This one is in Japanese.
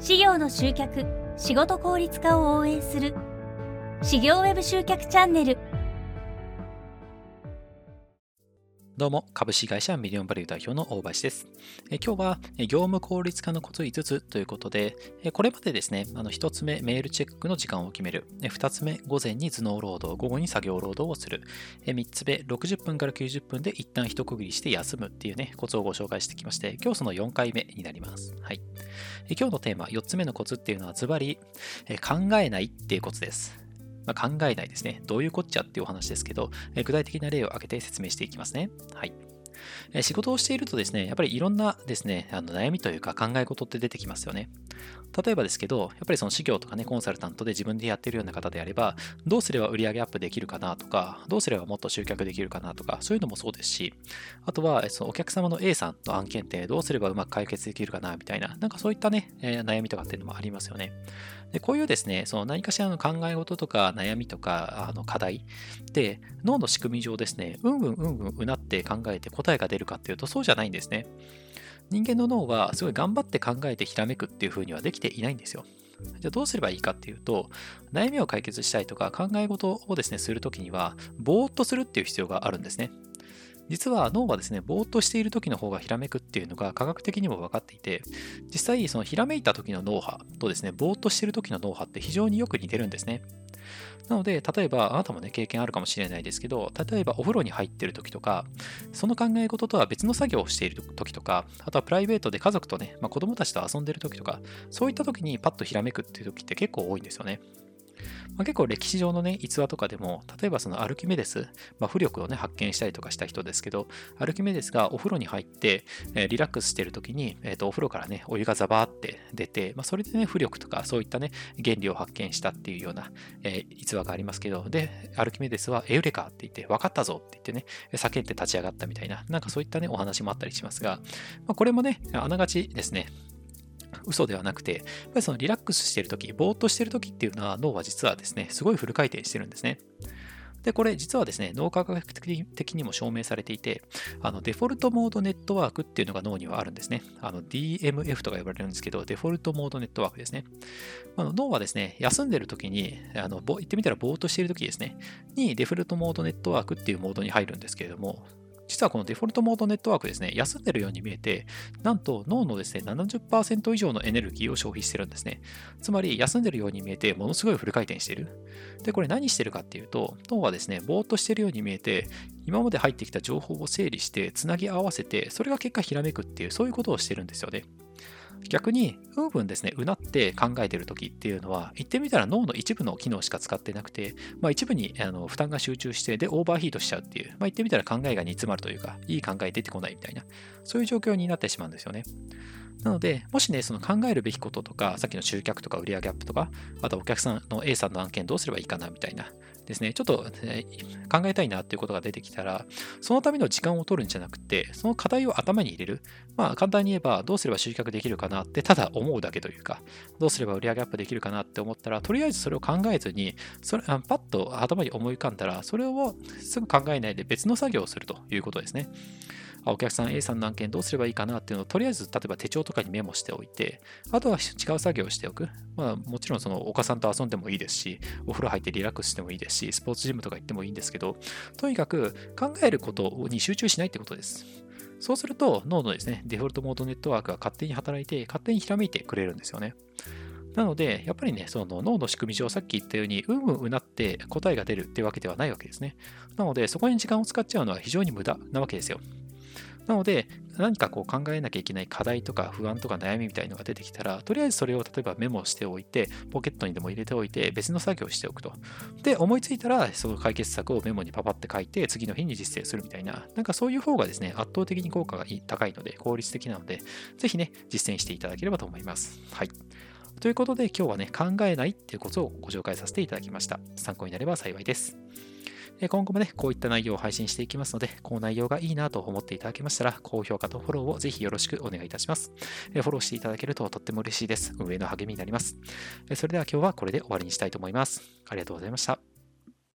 事業の集客仕事効率化を応援する。事業ウェブ集客チャンネル。どうも、株式会社ミリオンバリュー代表の大橋です。え今日は業務効率化のコツ5つということで、これまでですね、あの1つ目メールチェックの時間を決める、2つ目午前に頭脳労働、午後に作業労働をする、3つ目60分から90分で一旦一区切りして休むっていうね、コツをご紹介してきまして、今日その4回目になります。はい。今日のテーマ、4つ目のコツっていうのはズバリ考えないっていうコツです。まあ、考えないですね。どういうこっちゃっていうお話ですけど、え具体的な例を挙げて説明していきますね。はい。え仕事をしているとですね、やっぱりいろんなですね、あの悩みというか考え事って出てきますよね。例えばですけど、やっぱりその事業とかね、コンサルタントで自分でやってるような方であれば、どうすれば売上アップできるかなとか、どうすればもっと集客できるかなとか、そういうのもそうですし、あとは、そのお客様の A さんの案件ってどうすればうまく解決できるかなみたいな、なんかそういったね、え、悩みとかっていうのもありますよね。でこういうですね、その何かしらの考え事とか悩みとかあの課題で脳の仕組み上ですね、うんうんうんうんうなって考えて答ええが出るかっていうとそうじゃないんですね。人間の脳はすごい頑張って考えてひらめくっていう風にはできていないんですよ。じゃあどうすればいいかっていうと、悩みを解決したいとか考え事をですね、するときには、ぼーっとするっていう必要があるんですね。実は脳はですね、ぼーっとしている時の方がひらめくっていうのが科学的にも分かっていて、実際そのひらめいた時の脳波とですね、ぼーっとしている時の脳波って非常によく似てるんですね。なので、例えば、あなたもね、経験あるかもしれないですけど、例えばお風呂に入ってる時とか、その考え事とは別の作業をしている時とか、あとはプライベートで家族とね、まあ、子供たちと遊んでる時とか、そういった時にパッとひらめくっていう時って結構多いんですよね。まあ、結構歴史上のね、逸話とかでも、例えばそのアルキメデス、まあ、浮力をね、発見したりとかした人ですけど、アルキメデスがお風呂に入って、えー、リラックスしてる時に、えーと、お風呂からね、お湯がザバーって出て、まあ、それでね、浮力とかそういったね、原理を発見したっていうような、えー、逸話がありますけど、で、アルキメデスはエウレカって言って、分かったぞって言ってね、叫んで立ち上がったみたいな、なんかそういったね、お話もあったりしますが、まあ、これもね、あながちですね、嘘ではなくて、やっぱりそのリラックスしているとき、ぼーっとしているときっていうのは脳は実はですね、すごいフル回転してるんですね。で、これ実はですね、脳科学的にも証明されていて、あのデフォルトモードネットワークっていうのが脳にはあるんですね。あの DMF とか呼ばれるんですけど、デフォルトモードネットワークですね。あの脳はですね、休んでる時に、あの言ってみたらぼーっとしている時ですね、にデフォルトモードネットワークっていうモードに入るんですけれども、実はこのデフォルトモードネットワークですね、休んでるように見えて、なんと脳のですね、70%以上のエネルギーを消費してるんですね。つまり、休んでるように見えて、ものすごいフル回転してる。で、これ何してるかっていうと、脳はですね、ぼーっとしてるように見えて、今まで入ってきた情報を整理して、つなぎ合わせて、それが結果ひらめくっていう、そういうことをしてるんですよね。逆に、うんうんですね、うなって考えてる時っていうのは、言ってみたら脳の一部の機能しか使ってなくて、まあ、一部にあの負担が集中して、で、オーバーヒートしちゃうっていう、まあ、言ってみたら考えが煮詰まるというか、いい考え出てこないみたいな、そういう状況になってしまうんですよね。なので、もしね、その考えるべきこととか、さっきの集客とか売上アップとか、あとお客さんの A さんの案件どうすればいいかなみたいな、ですね、ちょっと、ね、考えたいなっていうことが出てきたら、そのための時間を取るんじゃなくて、その課題を頭に入れる。まあ、簡単に言えば、どうすれば集客できるかなって、ただ思うだけというか、どうすれば売上アップできるかなって思ったら、とりあえずそれを考えずに、それパッと頭に思い浮かんだら、それをすぐ考えないで別の作業をするということですね。お客さん A さんの案件どうすればいいかなっていうのをとりあえず例えば手帳とかにメモしておいて、あとは違う作業をしておく。まあもちろんそのお母さんと遊んでもいいですし、お風呂入ってリラックスしてもいいですし、スポーツジムとか行ってもいいんですけど、とにかく考えることに集中しないってことです。そうすると脳のですね、デフォルトモードネットワークが勝手に働いて、勝手にひらめいてくれるんですよね。なので、やっぱりね、その脳の仕組み上、さっき言ったように、うんうんうなって答えが出るってわけではないわけですね。なので、そこに時間を使っちゃうのは非常に無駄なわけですよ。なので、何かこう考えなきゃいけない課題とか不安とか悩みみたいのが出てきたら、とりあえずそれを例えばメモしておいて、ポケットにでも入れておいて、別の作業をしておくと。で、思いついたら、その解決策をメモにパパって書いて、次の日に実践するみたいな、なんかそういう方がですね、圧倒的に効果が高いので、効率的なので、ぜひね、実践していただければと思います。はい。ということで、今日はね、考えないっていうことをご紹介させていただきました。参考になれば幸いです。今後もね、こういった内容を配信していきますので、この内容がいいなと思っていただけましたら、高評価とフォローをぜひよろしくお願いいたします。フォローしていただけるととっても嬉しいです。運営の励みになります。それでは今日はこれで終わりにしたいと思います。ありがとうございました。